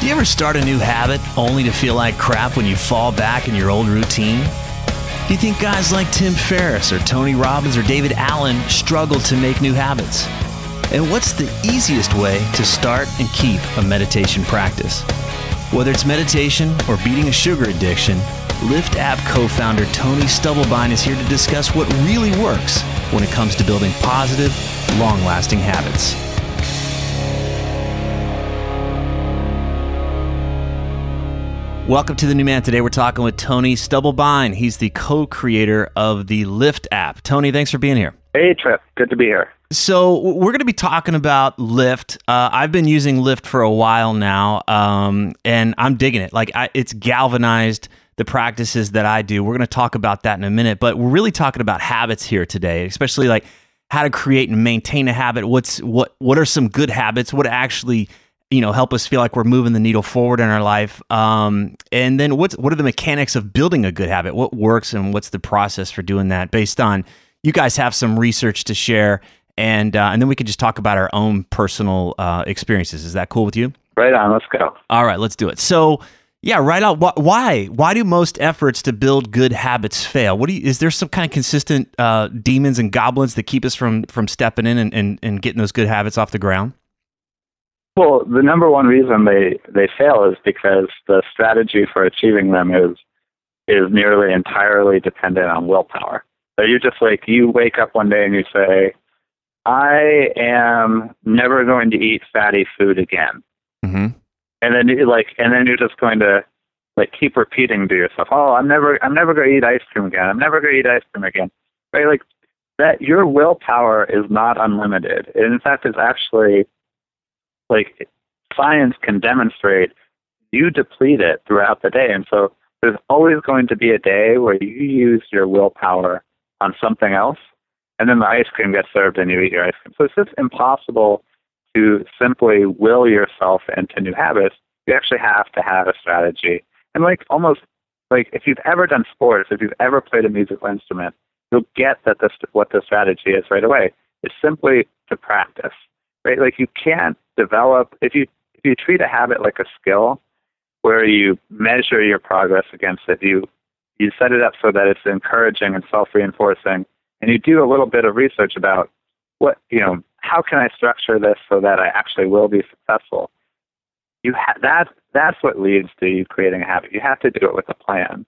Do you ever start a new habit only to feel like crap when you fall back in your old routine? Do you think guys like Tim Ferriss or Tony Robbins or David Allen struggle to make new habits? And what's the easiest way to start and keep a meditation practice? Whether it's meditation or beating a sugar addiction, Lift app co founder Tony Stubblebine is here to discuss what really works when it comes to building positive, long lasting habits. Welcome to the new man. Today we're talking with Tony Stubblebine. He's the co creator of the Lift app. Tony, thanks for being here. Hey, Trip. Good to be here. So we're going to be talking about Lift. Uh, I've been using Lift for a while now, um, and I'm digging it. Like I, it's galvanized the practices that I do. We're going to talk about that in a minute, but we're really talking about habits here today, especially like how to create and maintain a habit. What's what? What are some good habits? What actually you know help us feel like we're moving the needle forward in our life. Um, and then what's what are the mechanics of building a good habit? What works and what's the process for doing that based on you guys have some research to share and uh, and then we could just talk about our own personal uh, experiences. Is that cool with you? Right on. Let's go. All right. Let's do it. So yeah right out why why do most efforts to build good habits fail? What do you, is there some kind of consistent uh, demons and goblins that keep us from from stepping in and, and, and getting those good habits off the ground well, the number one reason they, they fail is because the strategy for achieving them is is nearly entirely dependent on willpower. So you just like you wake up one day and you say, "I am never going to eat fatty food again," mm-hmm. and then you like, and then you're just going to like keep repeating to yourself, "Oh, I'm never, I'm never going to eat ice cream again. I'm never going to eat ice cream again." Right? Like that, your willpower is not unlimited. And in fact, it's actually like science can demonstrate you deplete it throughout the day. And so there's always going to be a day where you use your willpower on something else, and then the ice cream gets served and you eat your ice cream. So it's just impossible to simply will yourself into new habits. You actually have to have a strategy. And like almost like if you've ever done sports, if you've ever played a musical instrument, you'll get that this what the strategy is right away. It's simply to practice. Right? Like you can't develop if you if you treat a habit like a skill where you measure your progress against it, you you set it up so that it's encouraging and self reinforcing and you do a little bit of research about what you know how can I structure this so that I actually will be successful. You ha- that that's what leads to you creating a habit. You have to do it with a plan.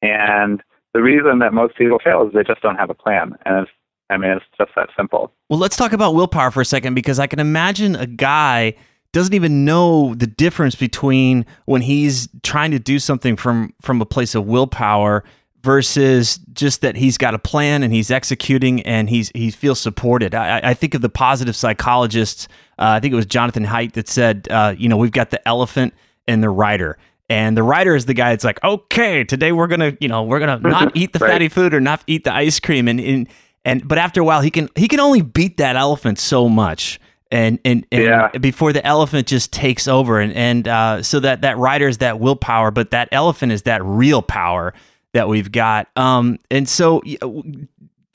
And the reason that most people fail is they just don't have a plan. And it's I mean, it's just that simple. Well, let's talk about willpower for a second because I can imagine a guy doesn't even know the difference between when he's trying to do something from from a place of willpower versus just that he's got a plan and he's executing and he's he feels supported. I, I think of the positive psychologists. Uh, I think it was Jonathan Haidt that said, uh, you know, we've got the elephant and the rider. And the rider is the guy that's like, okay, today we're gonna, you know, we're gonna not eat the fatty food or not eat the ice cream. And, and and but after a while, he can he can only beat that elephant so much. and and, and Yeah. before the elephant just takes over and and uh, so that that rider is that willpower but that elephant is that real power that we've got um and so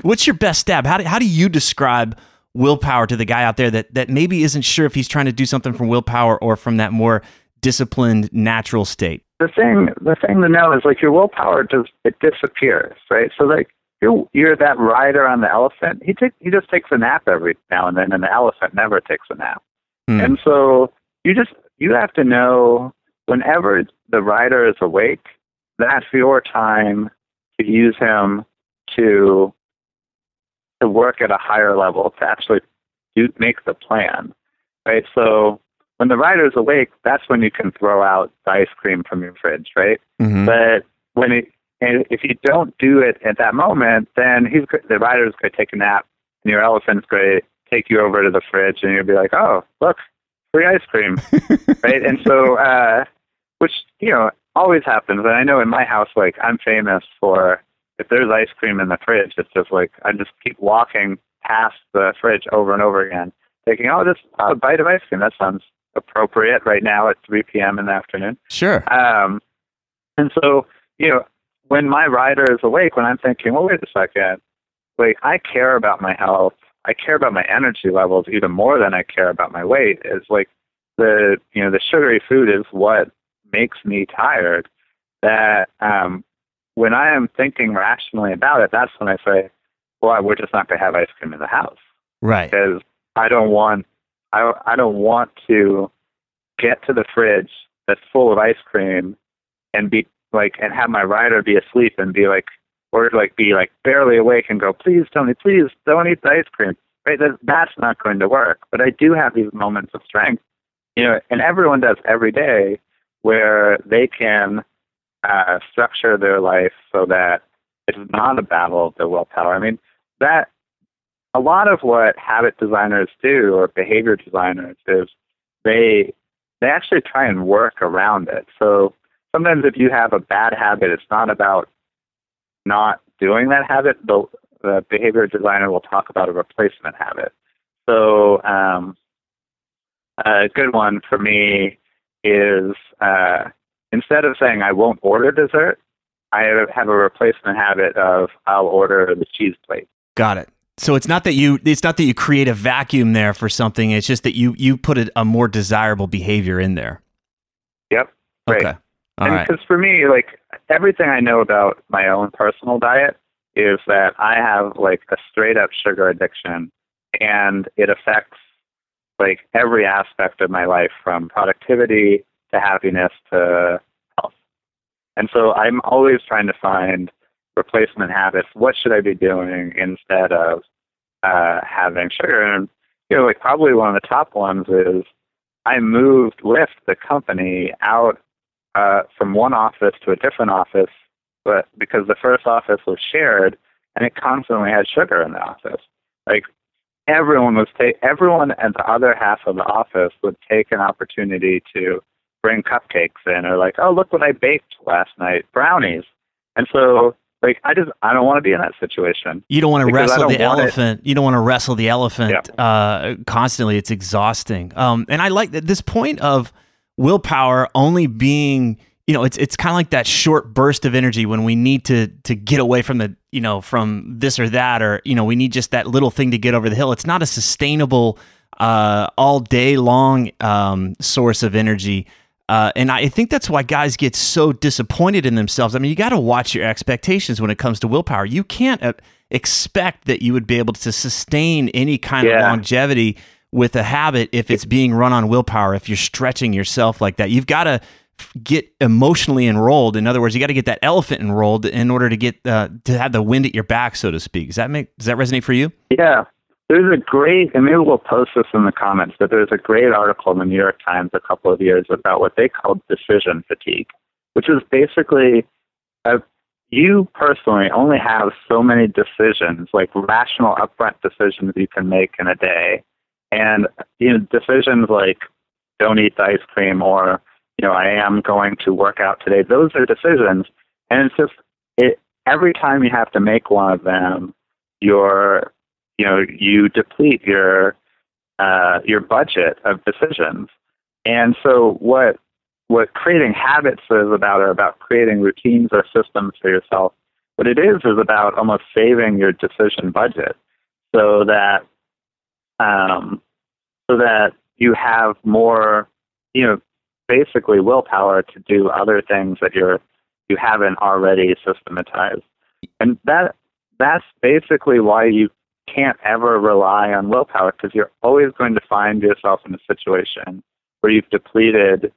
what's your best stab how do, how do you describe willpower to the guy out there that that maybe isn't sure if he's trying to do something from willpower or from that more disciplined natural state the thing the thing to know is like your willpower just it disappears, right? So like you're you're that rider on the elephant. He take he just takes a nap every now and then, and the elephant never takes a nap. Hmm. And so you just you have to know whenever the rider is awake, that's your time to use him to to work at a higher level to actually do make the plan, right? So when the rider's awake, that's when you can throw out the ice cream from your fridge, right? Mhm. But when it and if you don't do it at that moment, then he's the rider's going to take a nap, and your elephant's going to take you over to the fridge, and you'll be like, "Oh, look, free ice cream," right? And so, uh, which you know always happens. And I know in my house, like I'm famous for if there's ice cream in the fridge, it's just like I just keep walking past the fridge over and over again, thinking, "Oh, this oh, a bite of ice cream. That sounds appropriate right now at 3 p.m. in the afternoon." sure Um, and so, you know, when my rider is awake, when I'm thinking, well, wait a second, like I care about my health, I care about my energy levels even more than I care about my weight. Is like the you know the sugary food is what makes me tired. That um, when I am thinking rationally about it, that's when I say, well, we're just not going to have ice cream in the house right because I don't want I I don't want to get to the fridge that's full of ice cream and be like and have my rider be asleep and be like or like be like barely awake and go please Tony please don't eat the ice cream right? That, that's not going to work. But I do have these moments of strength you know and everyone does every day where they can uh, structure their life so that it's not a battle of their willpower. I mean that a lot of what habit designers do or behavior designers is they they actually try and work around it. So sometimes if you have a bad habit, it's not about not doing that habit. The, the behavior designer will talk about a replacement habit. So um, a good one for me is uh, instead of saying I won't order dessert, I have a replacement habit of I'll order the cheese plate. Got it. So it's not that you it's not that you create a vacuum there for something. It's just that you you put a, a more desirable behavior in there. Yep. Right. Okay. All and right. because for me, like everything I know about my own personal diet is that I have like a straight up sugar addiction, and it affects like every aspect of my life from productivity to happiness to health. And so I'm always trying to find replacement habits. What should I be doing instead of uh, having sugar? And you know, like probably one of the top ones is I moved Lift, the company, out uh, from one office to a different office, but because the first office was shared and it constantly had sugar in the office, like everyone was take everyone at the other half of the office would take an opportunity to bring cupcakes in or like, oh look what I baked last night, brownies, and so like I just I don't want to be in that situation. You don't want to wrestle the want it. elephant. You don't want to wrestle the elephant uh, constantly. It's exhausting. Um, and I like that this point of willpower only being, you know, it's it's kind of like that short burst of energy when we need to to get away from the, you know, from this or that, or you know, we need just that little thing to get over the hill. It's not a sustainable, uh, all day long um, source of energy. Uh, and I think that's why guys get so disappointed in themselves. I mean, you got to watch your expectations when it comes to willpower. You can't uh, expect that you would be able to sustain any kind of Yeah. longevity with a habit if it's being run on willpower, if you're stretching yourself like that. You've got to get emotionally enrolled. In other words, you got to get that elephant enrolled in order to get uh, to have the wind at your back, so to speak. Does that make does that resonate for you? Yeah. There's a great, and maybe we'll post this in the comments, but there's a great article in the New York Times a couple of years about what they called decision fatigue, which is basically uh, you personally only have so many decisions, like rational upfront decisions you can make in a day. And you know, decisions like don't eat the ice cream or, you know, I am going to work out today, those are decisions. And it's just it every time you have to make one of them, you're you know you deplete your uh, your budget of decisions. And so what what creating habits is about are about creating routines or systems for yourself. What it is is about almost saving your decision budget so that um, so that you have more, you know, basically willpower to do other things that you're you haven't already systematized. And that that's basically why you can't ever rely on willpower because you're always going to find yourself in a situation where you've depleted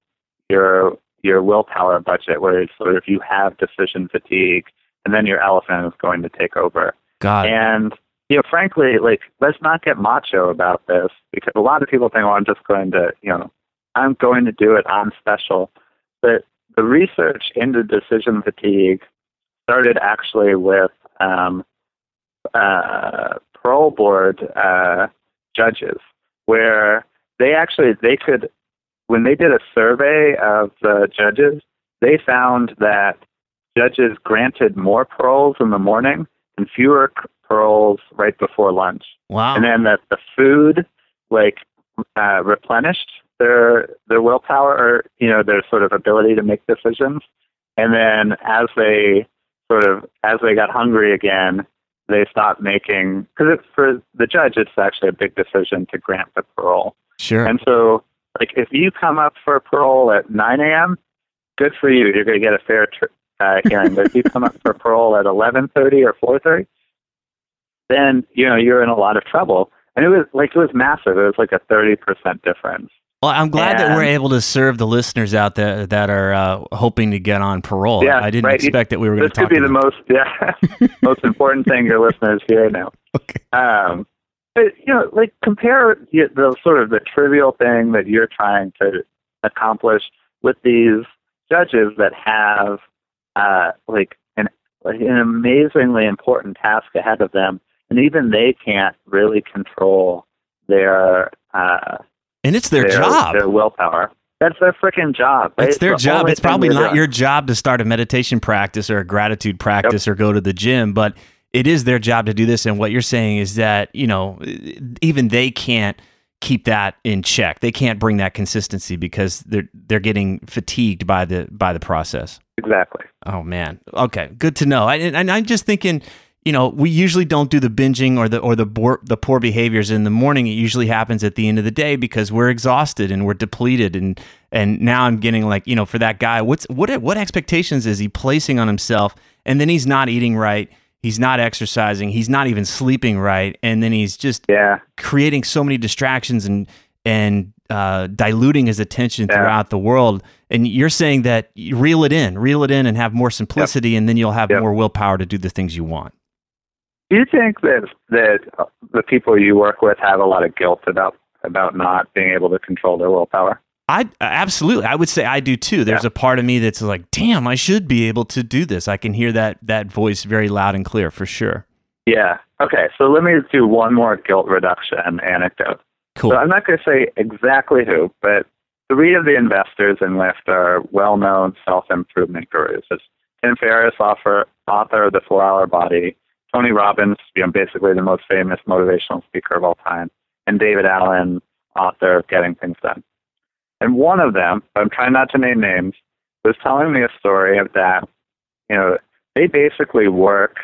your your willpower budget, where it's sort of you have decision fatigue, and then your elephant is going to take over. God. And you know, frankly, like let's not get macho about this because a lot of people think, "Oh, I'm just going to, you know, I'm going to do it. I'm special." But the research into decision fatigue started actually with um, uh, parole board uh, judges, where they actually they could when they did a survey of the judges, they found that judges granted more paroles in the morning and fewer pearls right before lunch. Wow. And then that the food like uh, replenished their their willpower or you know their sort of ability to make decisions. And then as they sort of as they got hungry again, they stopped making because for the judge it's actually a big decision to grant the parole. Sure. And so like if you come up for a parole at 9 a.m., good for you. You're going to get a fair tr- uh, hearing. but if you come up for parole at 11:30 or 4:30, then you know you're in a lot of trouble. And it was like it was massive. It was like a 30 percent difference. Well, I'm glad that we're able to serve the listeners out there that are uh, hoping to get on parole. Yeah, I didn't right. expect that we were going to talk This could be the most yeah most important thing your listeners hear now. Okay. Um, but you know, like compare y- the sort of the trivial thing that you're trying to accomplish with these judges that have uh, like an like an amazingly important task ahead of them, and even they can't really control their uh, And it's their, job. their willpower. That's their freaking job. right? It's their the job. It's probably not doing. your job to start a meditation practice or a gratitude practice or go to the gym, but it is their job to do this. And what you're saying is that, you know, even they can't keep that in check. They can't bring that consistency because they're they're getting fatigued by the by the process. exactly. Oh man. Okay. Good to know. I, and, I'm just thinking, you know, we usually don't do the binging or the or the poor, the poor behaviors in the morning. It usually happens at the end of the day because we're exhausted and we're depleted. And and now I'm getting like, you know, for that guy, what's what what expectations is he placing on himself? And then he's not eating right. He's not exercising. He's not even sleeping right. And then he's just Yeah. creating so many distractions and and uh, diluting his attention Yeah. throughout the world. And you're saying that you reel it in, reel it in, and have more simplicity, and then you'll have Yep. more willpower to do the things you want. Do you think that that the people you work with have a lot of guilt about about not being able to control their willpower? I absolutely, I would say I do too. There's Yeah. a part of me that's like, damn, I should be able to do this. I can hear that that voice very loud and clear for sure. Yeah. Okay. So let me do one more guilt reduction anecdote. Cool. So I'm not going to say exactly who, but three of the investors in Lift are well-known self-improvement gurus. It's Tim Ferriss, author, author of The Four-Hour Body, Tony Robbins, you know, basically the most famous motivational speaker of all time, and David Allen, author of Getting Things Done. And one of them, I'm trying not to name names, was telling me a story of that, you know, they basically work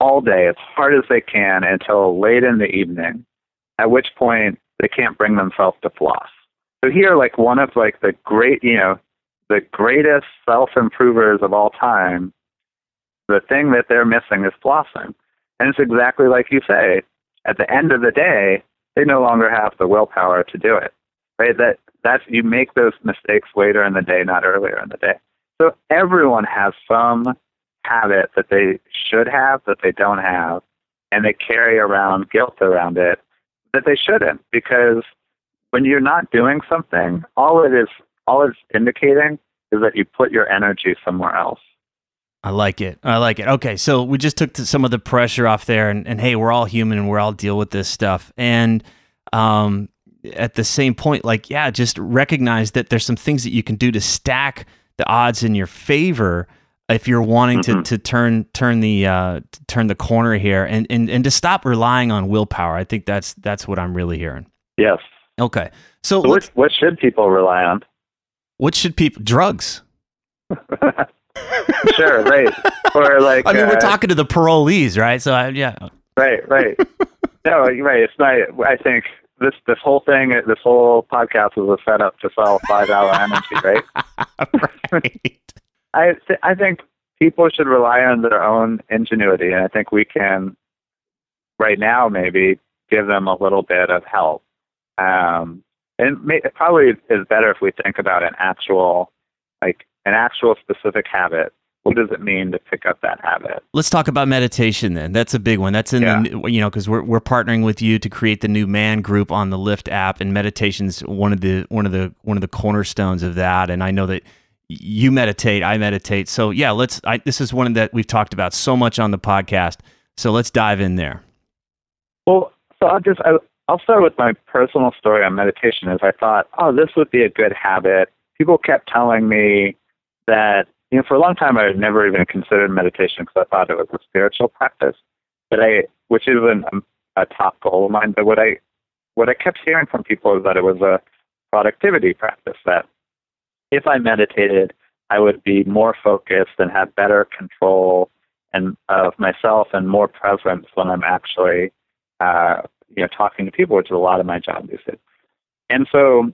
all day as hard as they can until late in the evening, at which point they can't bring themselves to floss. So here, like one of like the great, you know, the greatest self-improvers of all time, the thing that they're missing is flossing. And it's exactly like you say. At the end of the day, they no longer have the willpower to do it. Right? That that's you make those mistakes later in the day, not earlier in the day. So everyone has some habit that they should have that they don't have, and they carry around guilt around it that they shouldn't because when you're not doing something, all it is all it's indicating is that you put your energy somewhere else. I like it. I like it. Okay, so we just took some of the pressure off there, and, and hey, we're all human and we're all deal with this stuff. And um, at the same point, like, yeah, just recognize that there's some things that you can do to stack the odds in your favor if you're wanting Mhm. to, to turn turn the uh, turn the corner here, and, and and to stop relying on willpower. I think that's that's what I'm really hearing. Yes. Okay. So, So what what should people rely on? what should people drugs? sure, right. Or like I mean, we're uh, talking to the parolees, right? So, I, yeah. Right, right. no, right. It's not. I think this this whole thing, this whole podcast was a setup to sell five hour energy, right? right. I th- I think people should rely on their own ingenuity, and I think we can, right now, maybe give them a little bit of help. Um, and may, it probably is better if we think about an actual, like an actual specific habit. What does it mean to pick up that habit? Let's talk about meditation then. That's a big one. That's in Yeah. the you know because we're we're partnering with you to create the new man group on the Lift app, and meditation's one of the one of the one of the cornerstones of that. And I know that you meditate, I meditate. So yeah, let's. I, this is one that we've talked about so much on the podcast. So let's dive in there. Well, so I'll just I, I'll start with my personal story on meditation. Is I thought, oh, this would be a good habit. People kept telling me that you know for a long time I had never even considered meditation because I thought it was a spiritual practice, but I which isn't a, a top goal of mine. But what I what I kept hearing from people is that it was a productivity practice. That if I meditated, I would be more focused and have better control and of myself and more presence when I'm actually uh, you know, talking to people, which is a lot of my job these days. And so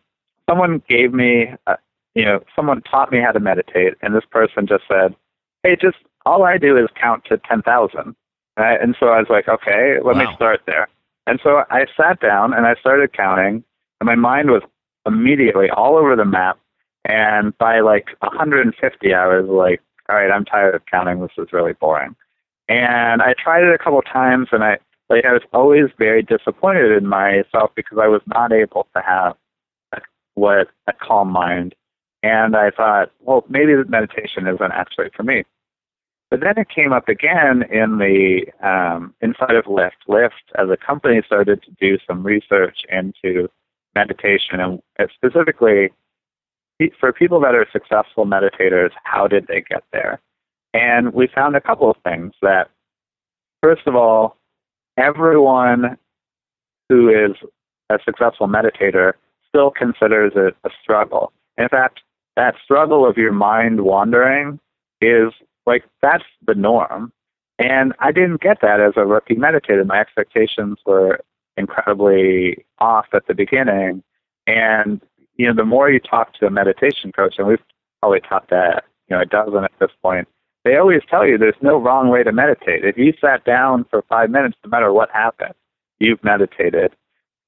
someone gave me, uh, you know, someone taught me how to meditate, and this person just said, hey, just all I do is count to 10,000. Right? And so I was like, okay, let Wow. me start there. And so I sat down and I started counting, and my mind was immediately all over the map. And by like 150, I was like, all right, I'm tired of counting. This is really boring. And I tried it a couple times, and I like I was always very disappointed in myself because I was not able to have what a calm mind. And I thought, well, maybe meditation isn't actually for me. But then it came up again in the um, inside of Lift. Lift, as a company, started to do some research into meditation, and specifically for people that are successful meditators, how did they get there? And we found a couple of things that, first of all, everyone who is a successful meditator still considers it a struggle. In fact, that struggle of your mind wandering is like that's the norm. And I didn't get that as a rookie meditator. My expectations were incredibly off at the beginning. And, you know, the more you talk to a meditation coach, and we've probably taught that, you know, a dozen at this point, they always tell you there's no wrong way to meditate. If you sat down for five minutes, no matter what happened, you've meditated.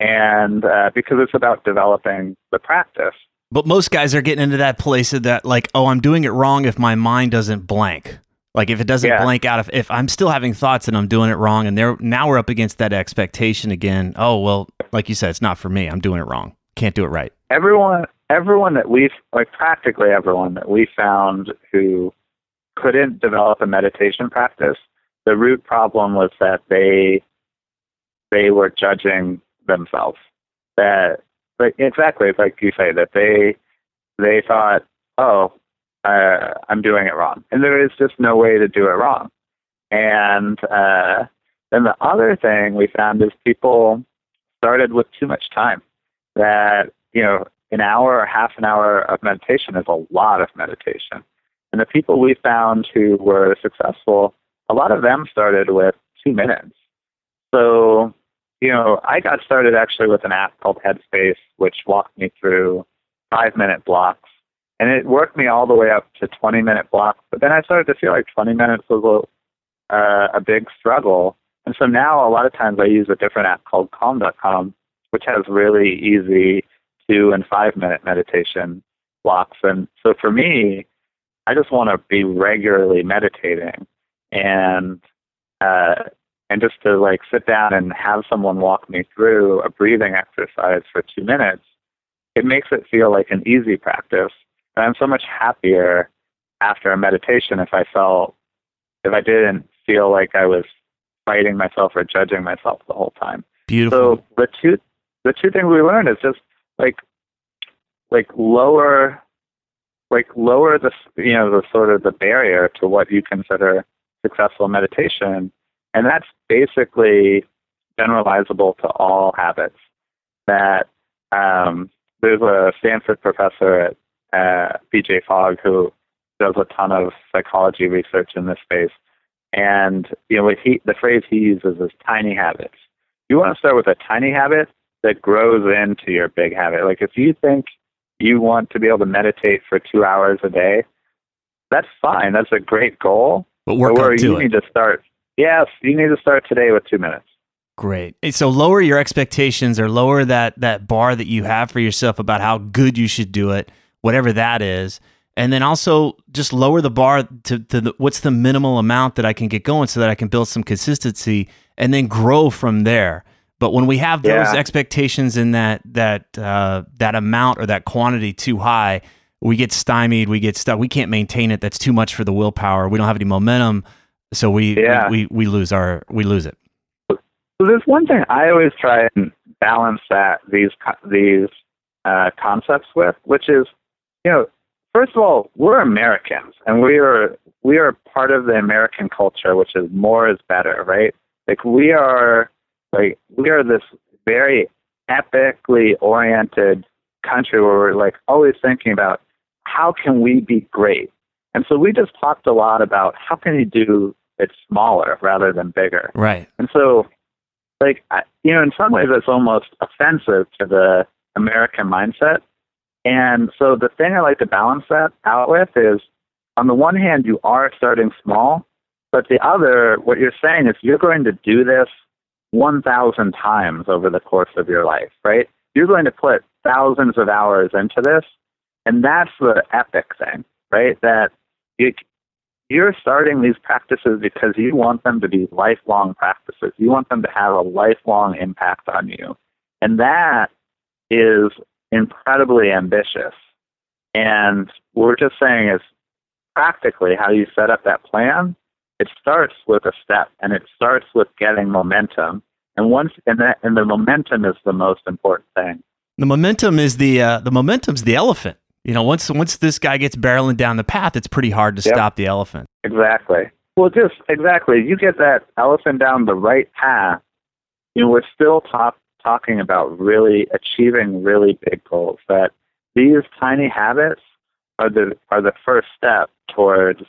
And uh, because it's about developing the practice. But most guys are getting into that place of that, like, oh, I'm doing it wrong if my mind doesn't blank. Like if it doesn't Yeah. blank out, if, if I'm still having thoughts and I'm doing it wrong, and there now we're up against that expectation again. Oh well, like you said, it's not for me. I'm doing it wrong. Can't do it right. everyone everyone that we've like practically everyone that we found who couldn't develop a meditation practice the root problem was that they they were judging themselves that like exactly like you say that they they thought oh uh, i'm doing it wrong. And there is just no way to do it wrong. And uh, then the other thing we found is people started with too much time. That you know an hour or half an hour of meditation is a lot of meditation. And the people we found who were successful a lot of them started with two minutes. So you know i got started actually with an app called headspace which walked me through five minute blocks. And it worked me all the way up to 20 minute blocks but then i started to feel like 20 minutes was a, uh, a big struggle. And so now a lot of times i use a different app called calm.com which has really easy two and five minute meditation blocks. And so for me, I just want to be regularly meditating. And uh, and just to like sit down and have someone walk me through a breathing exercise for two minutes. It makes it feel like an easy practice, and I'm so much happier after a meditation if I felt if I didn't feel like I was fighting myself or judging myself the whole time. Beautiful. So the two the two things we learned is just like like lower like lower the you know the sort of the barrier to what you consider successful meditation and that's basically generalizable to all habits that um, there's a Stanford professor at uh, BJ Fogg who does a ton of psychology research in this space. And you know, what he, the phrase he uses is tiny habits. You want to start with a tiny habit that grows into your big habit. Like if you think you want to be able to meditate for two hours a day, that's fine. That's a great goal. But work where up to you it. need to start. Yes, you need to start today with two minutes. Great. So lower your expectations or lower that that bar that you have for yourself about how good you should do it, whatever that is. And then also just lower the bar to, to the, what's the minimal amount that I can get going so that I can build some consistency and then grow from there. But when we have those Yeah. expectations in that that uh, that amount or that quantity too high, we get stymied. We get stuck. We can't maintain it. That's too much for the willpower. We don't have any momentum, so we Yeah. we, we, we lose our we lose it. So there's one thing I always try and balance that these these uh, concepts with, which is, you know, first of all, we're Americans, and we are we are part of the American culture, which is more is better, right? Like we are like we are this very epically oriented country where we're like always thinking about how can we be great, and so we just talked a lot about how can you do it smaller rather than bigger. Right. And so, like, I, you know, in some ways, it's almost offensive to the American mindset. And so, the thing I like to balance that out with is, on the one hand, you are starting small, but the other, what you're saying is you're going to do this 1,000 times over the course of your life, right? You're going to put thousands of hours into this, and that's the epic thing, right? That you, you're starting these practices because you want them to be lifelong practices. You want them to have a lifelong impact on you. And that is incredibly ambitious. And we're just saying is practically how you set up that plan. It starts with a step and it starts with getting momentum. And once and that and the momentum is the most important thing. The momentum is the uh, the momentum's the elephant. You know, once once this guy gets barreling down the path, it's pretty hard to Yep. stop the elephant. Exactly. Well, just exactly. You get that elephant down the right path. You know, we're still talk, talking about really achieving really big goals. That these tiny habits are the are the first step towards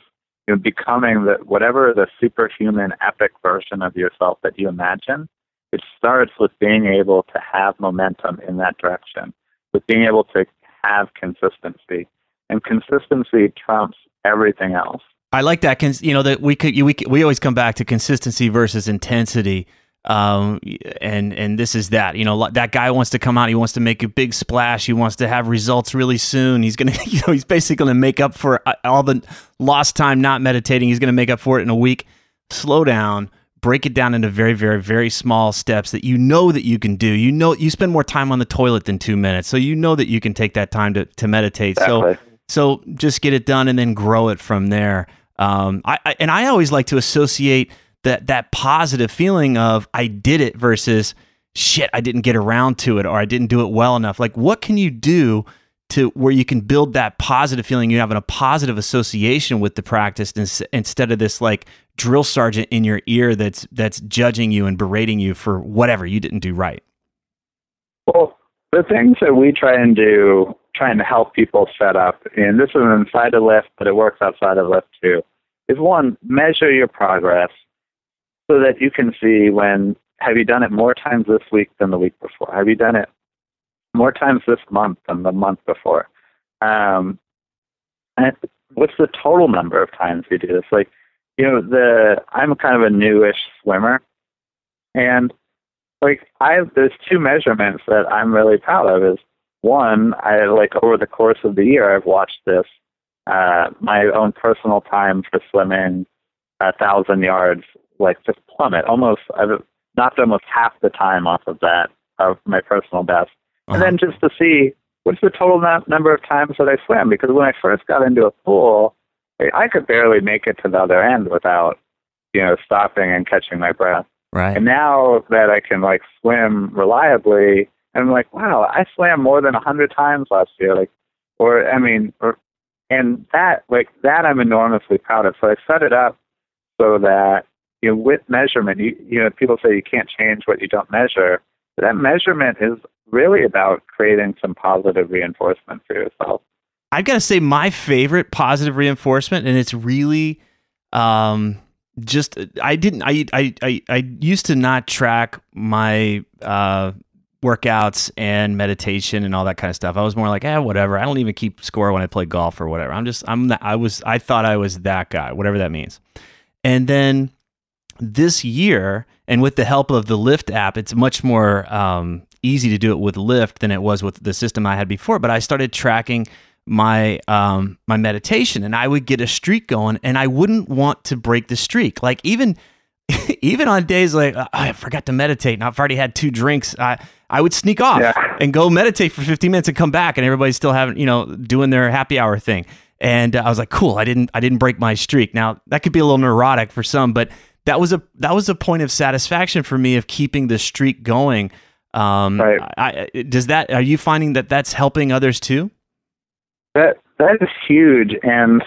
you know becoming the whatever the superhuman epic version of yourself that you imagine. It starts with being able to have momentum in that direction, with being able to have consistency, and consistency trumps everything else. I like that. You know that we could we we always come back to consistency versus intensity. Um, and and this is that. You know, that guy wants to come out. He wants to make a big splash. He wants to have results really soon. He's gonna, you know, he's basically gonna make up for uh, all the lost time not meditating. He's gonna make up for it in a week. Slow down. Break it down into very, very, very small steps that you know that you can do. You know, you spend more time on the toilet than two minutes, so you know that you can take that time to to meditate. So so just get it done and then grow it from there. Um, I, I and I always like to associate that that positive feeling of I did it versus shit I didn't get around to it or I didn't do it well enough. Like what can you do to where you can build that positive feeling? you're having a positive association with the practice ins- instead of this like drill sergeant in your ear that's that's judging you and berating you for whatever you didn't do right. Well, the things that we try and do, trying to help people set up, and this is inside a Lift, but it works outside of Lift too, is one, measure your progress so that you can see when have you done it more times this week than the week before? Have you done it more times this month than the month before? Um, and what's the total number of times you do this? Like, you know, the I'm kind of a newish swimmer, and like I there's two measurements that I'm really proud of. Is one, I like over the course of the year I've watched this uh, my own personal time for swimming a thousand yards like just plummet. Almost I've knocked almost half the time off of that of my personal best. And uh-huh. then just to see what's the total nu- number of times that I swam because when I first got into a pool, I- I could barely make it to the other end without you know stopping and catching my breath. Right. And now that I can like swim reliably, I'm like, wow, I swam more than a hundred times last year. Like, or I mean, or, and that like that I'm enormously proud of. So I set it up so that you know with measurement, you you know people say you can't change what you don't measure. But that measurement is really about creating some positive reinforcement for yourself. I've got to say, my favorite positive reinforcement, and it's really um, just I didn't I, I I I used to not track my uh, workouts and meditation and all that kind of stuff. I was more like, eh, whatever. I don't even keep score when I play golf or whatever. I'm just I'm that, I was I thought I was that guy, whatever that means. And then this year, and with the help of the Lift app, it's much more um, easy to do it with Lift than it was with the system I had before. But I started tracking my um, my meditation, and I would get a streak going, and I wouldn't want to break the streak. Like even even on days like oh, I forgot to meditate, and I've already had two drinks, I I would sneak off yeah. and go meditate for 15 minutes and come back, and everybody's still having you know doing their happy hour thing. And uh, I was like, cool, I didn't I didn't break my streak. Now that could be a little neurotic for some, but that was a that was a point of satisfaction for me of keeping the streak going. Um, right. I, does that are you finding that that's helping others too? That that is huge, and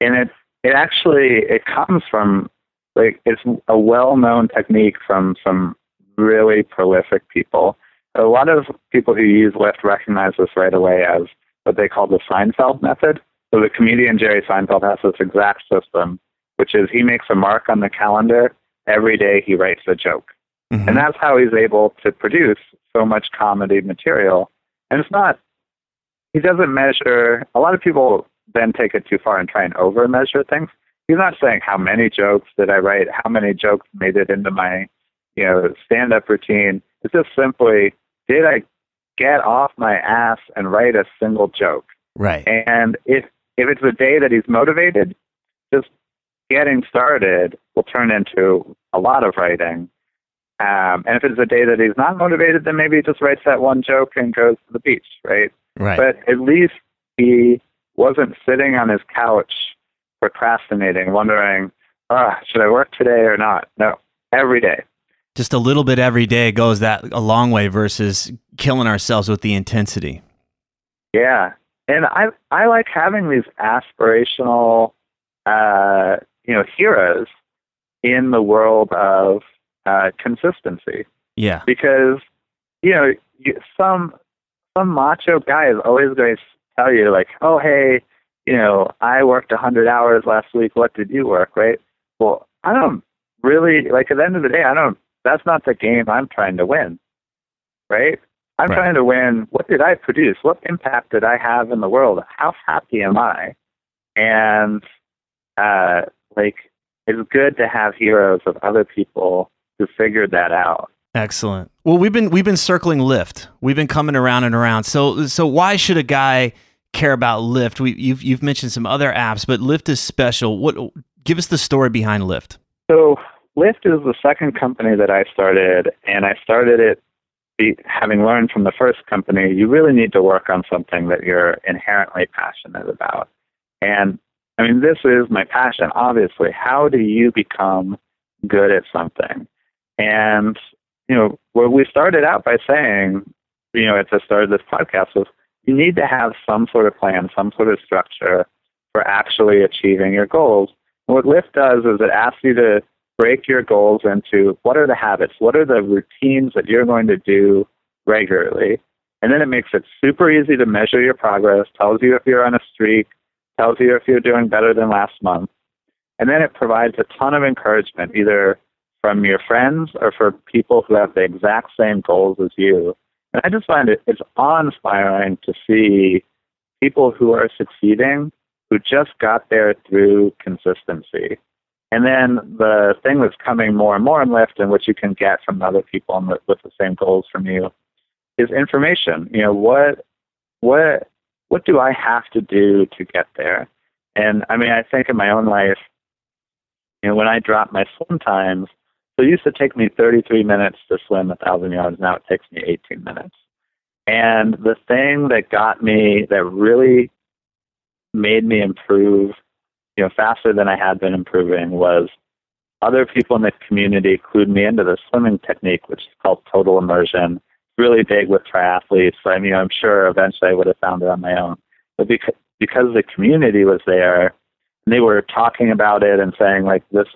and it it actually it comes from like it's a well known technique from some really prolific people. A lot of people who use Lift recognize this right away as what they call the Seinfeld method. So the comedian Jerry Seinfeld has this exact system, which is he makes a mark on the calendar every day he writes a joke. Mm-hmm. And that's how he's able to produce so much comedy material. And it's not he doesn't measure. A lot of people then take it too far and try and over measure things. He's not saying how many jokes did I write, how many jokes made it into my, you know, stand up routine. It's just simply did I get off my ass and write a single joke? Right. And if if it's a day that he's motivated, just getting started will turn into a lot of writing. Um, and if it's a day that he's not motivated, then maybe he just writes that one joke and goes to the beach, right? Right. But at least he wasn't sitting on his couch procrastinating, wondering, ah, should I work today or not? No, every day. Just a little bit every day goes that a long way versus killing ourselves with the intensity. Yeah. And I I like having these aspirational uh, you know, heroes in the world of uh, consistency. Yeah. Because, you know, you, some some macho guy is always going to tell you like, "Oh, hey, you know, I worked a hundred hours last week. What did you work?" Right? Well, I don't really like. At the end of the day, I don't. That's not the game I'm trying to win. Right? I'm right. trying to win. What did I produce? What impact did I have in the world? How happy am I? And uh, like, it's good to have heroes of other people who figured that out. Excellent. Well, we've been we've been circling Lift. We've been coming around and around. So so why should a guy care about Lift? We you've you've mentioned some other apps, but Lift is special. What give us the story behind Lift? So Lift is the second company that I started, and I started it be, having learned from the first company. You really need to work on something that you're inherently passionate about, and I mean this is my passion. Obviously, how do you become good at something? And you know, what we started out by saying, you know, at the start of this podcast was you need to have some sort of plan, some sort of structure for actually achieving your goals. And what Lift does is it asks you to break your goals into what are the habits, what are the routines that you're going to do regularly. And then it makes it super easy to measure your progress, tells you if you're on a streak, tells you if you're doing better than last month. And then it provides a ton of encouragement, either from your friends or for people who have the exact same goals as you. And I just find it it's awe-inspiring to see people who are succeeding who just got there through consistency. And then the thing that's coming more and more in Lift and which you can get from other people with the same goals from you is information. You know, what what what do I have to do to get there? And I mean, I think in my own life, you know, when I drop my swim times, so it used to take me 33 minutes to swim a thousand yards. Now it takes me 18 minutes. And the thing that got me, that really made me improve, you know, faster than I had been improving was other people in the community clued me into the swimming technique, which is called total immersion. Really big with triathletes. I mean, I'm sure eventually I would have found it on my own. But because, because the community was there, and they were talking about it and saying like this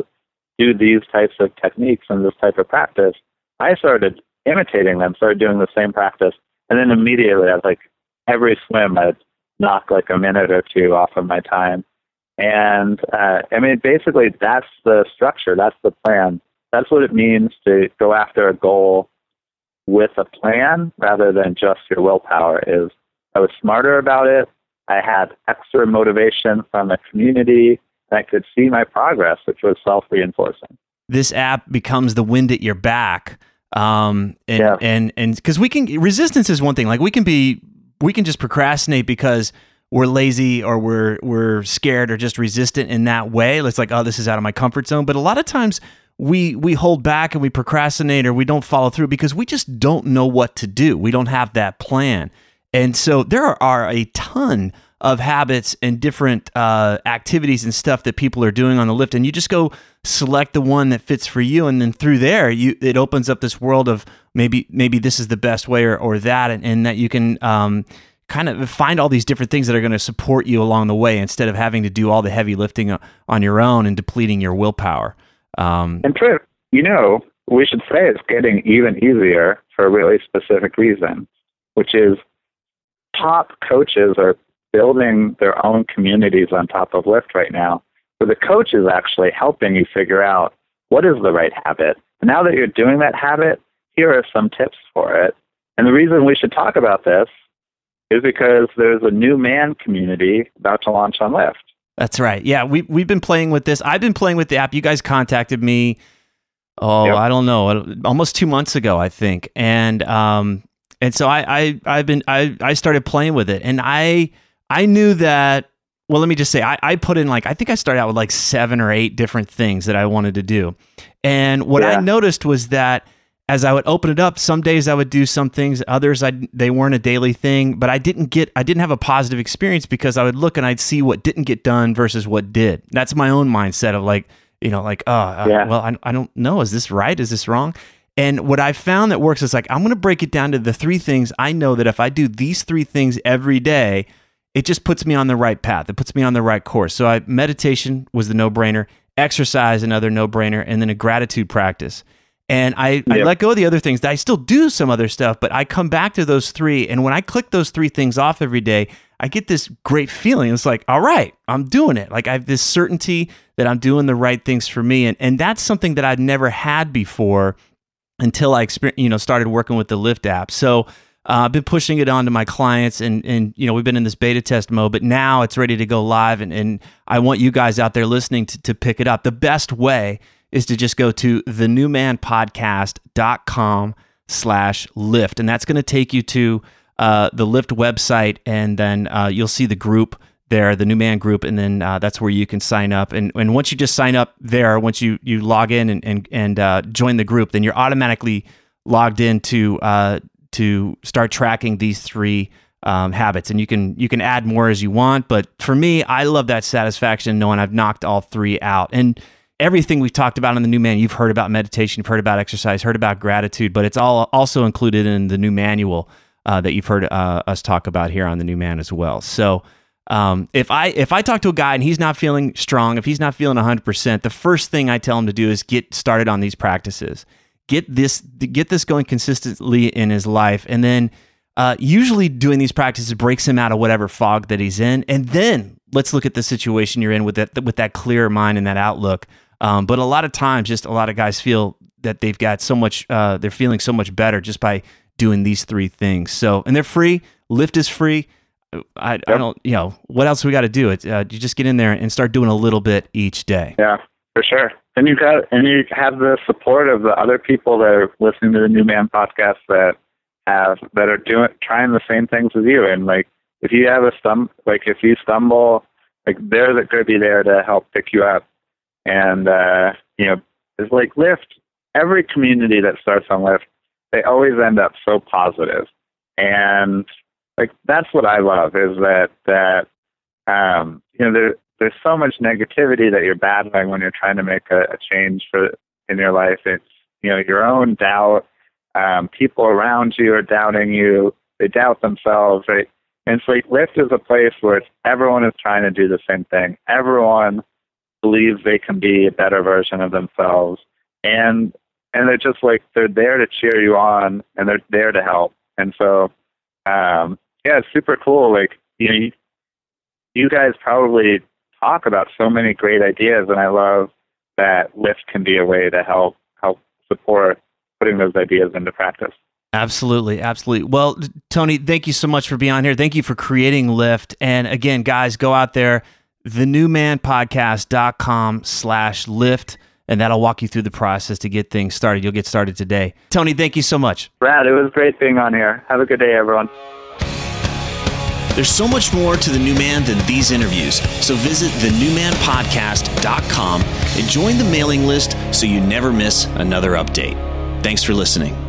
do these types of techniques and this type of practice, I started imitating them, started doing the same practice And then immediately, I was like, every swim, I'd knock like a minute or two off of my time. And uh, I mean, basically, that's the structure. That's the plan. That's what it means to go after a goal with a plan rather than just your willpower. Is I was smarter about it. I had extra motivation from the community. I could see my progress, which was self-reinforcing. This app becomes the wind at your back. Um, and, yeah. and, and because we can, resistance is one thing. Like we can be, we can just procrastinate because we're lazy or we're we're scared or just resistant in that way. It's like, oh, this is out of my comfort zone. But a lot of times we we hold back and we procrastinate or we don't follow through because we just don't know what to do. We don't have that plan. And so there are a ton of habits and different uh, activities and stuff that people are doing on the Lift, and you just go select the one that fits for you, and then through there, you it opens up this world of maybe maybe this is the best way or, or that, and, and that you can um, kind of find all these different things that are going to support you along the way instead of having to do all the heavy lifting on your own and depleting your willpower. Um, and true, you know, we should say it's getting even easier for a really specific reason, which is top coaches are building their own communities on top of Lift right now, where the coach is actually helping you figure out what is the right habit. And now that you're doing that habit, here are some tips for it. And the reason we should talk about this is because there's a new man community about to launch on Lift. That's right. Yeah, we we've been playing with this. I've been playing with the app. You guys contacted me. Oh, yep. I don't know, almost two months ago, I think, and um, and so I I I've been I I started playing with it, and I I knew that. Well, let me just say, I, I put in like I think I started out with like seven or eight different things that I wanted to do, and what yeah. I noticed was that as I would open it up, some days I would do some things, others I they weren't a daily thing, but I didn't get I didn't have a positive experience because I would look and I'd see what didn't get done versus what did. That's my own mindset of like, you know, like, oh, uh, yeah. well, I, I don't know, is this right? Is this wrong? And what I found that works is like I'm going to break it down to the three things I know that if I do these three things every day, it just puts me on the right path. It puts me on the right course. So I meditation was the no-brainer, exercise another no-brainer, and then a gratitude practice. And I, yep. I let go of the other things. I still do some other stuff, but I come back to those three. And when I click those three things off every day, I get this great feeling. It's like, all right, I'm doing it. Like I have this certainty that I'm doing the right things for me. And, and that's something that I'd never had before until I exper- you know, started working with the Lift app. So uh, I've been pushing it on to my clients and, and, you know, we've been in this beta test mode, but now it's ready to go live. And, and I want you guys out there listening to, to pick it up. The best way is to just go to thenewmanpodcast.com slash lift. And that's going to take you to uh, the Lift website. And then uh, you'll see the group there, the New Man group. And then uh, that's where you can sign up. And, and once you just sign up there, once you, you log in and, and, and uh, join the group, then you're automatically logged into uh, to start tracking these three um, habits. And you can you can add more as you want but for me i love that satisfaction knowing i've knocked all three out. And everything we've talked about in the new man you've heard about meditation you've heard about exercise heard about gratitude but it's all also included in the new manual uh, that you've heard uh, us talk about here on the new man as well. So um, if i if i talk to a guy and he's not feeling strong if he's not feeling 100% the first thing i tell him to do is get started on these practices get this get this going consistently in his life and then uh, usually doing these practices breaks him out of whatever fog that he's in and then let's look at the situation you're in with that with that clear mind and that outlook um, but a lot of times, just a lot of guys feel that they've got so much, uh, they're feeling so much better just by doing these three things. So, and they're free. Lift is free. I, yep. I don't, you know, what else we got to do? It, uh, you just get in there and start doing a little bit each day. Yeah, for sure. And you got, and you have the support of the other people that are listening to the New Man podcast that have that are doing trying the same things as you. And like, if you have a stum, like if you stumble, like they're going to be there to help pick you up and, uh, you know, it's like Lift, every community that starts on Lift, they always end up so positive. And like that's what I love is that that um, you know there there's so much negativity that you're battling when you're trying to make a, a change for in your life. It's you know your own doubt. Um, people around you are doubting you. They doubt themselves. Right? And so Lift is a place where everyone is trying to do the same thing. Everyone believes they can be a better version of themselves and and they're just like they're there to cheer you on and they're there to help and so um, yeah, it's super cool. Like you know, you, you guys probably talk about so many great ideas, and I love that Lift can be a way to help help support putting those ideas into practice. Absolutely, absolutely. Well, Tony, thank you so much for being on here. Thank you for creating Lift. And again, guys, go out there, thenewmanpodcast.com slash lift, and that'll walk you through the process to get things started. You'll get started today. Tony, thank you so much. Brad, it was great being on here. Have a good day, everyone. There's so much more to The New Man than these interviews. So visit thenewmanpodcast.com and join the mailing list so you never miss another update. Thanks for listening.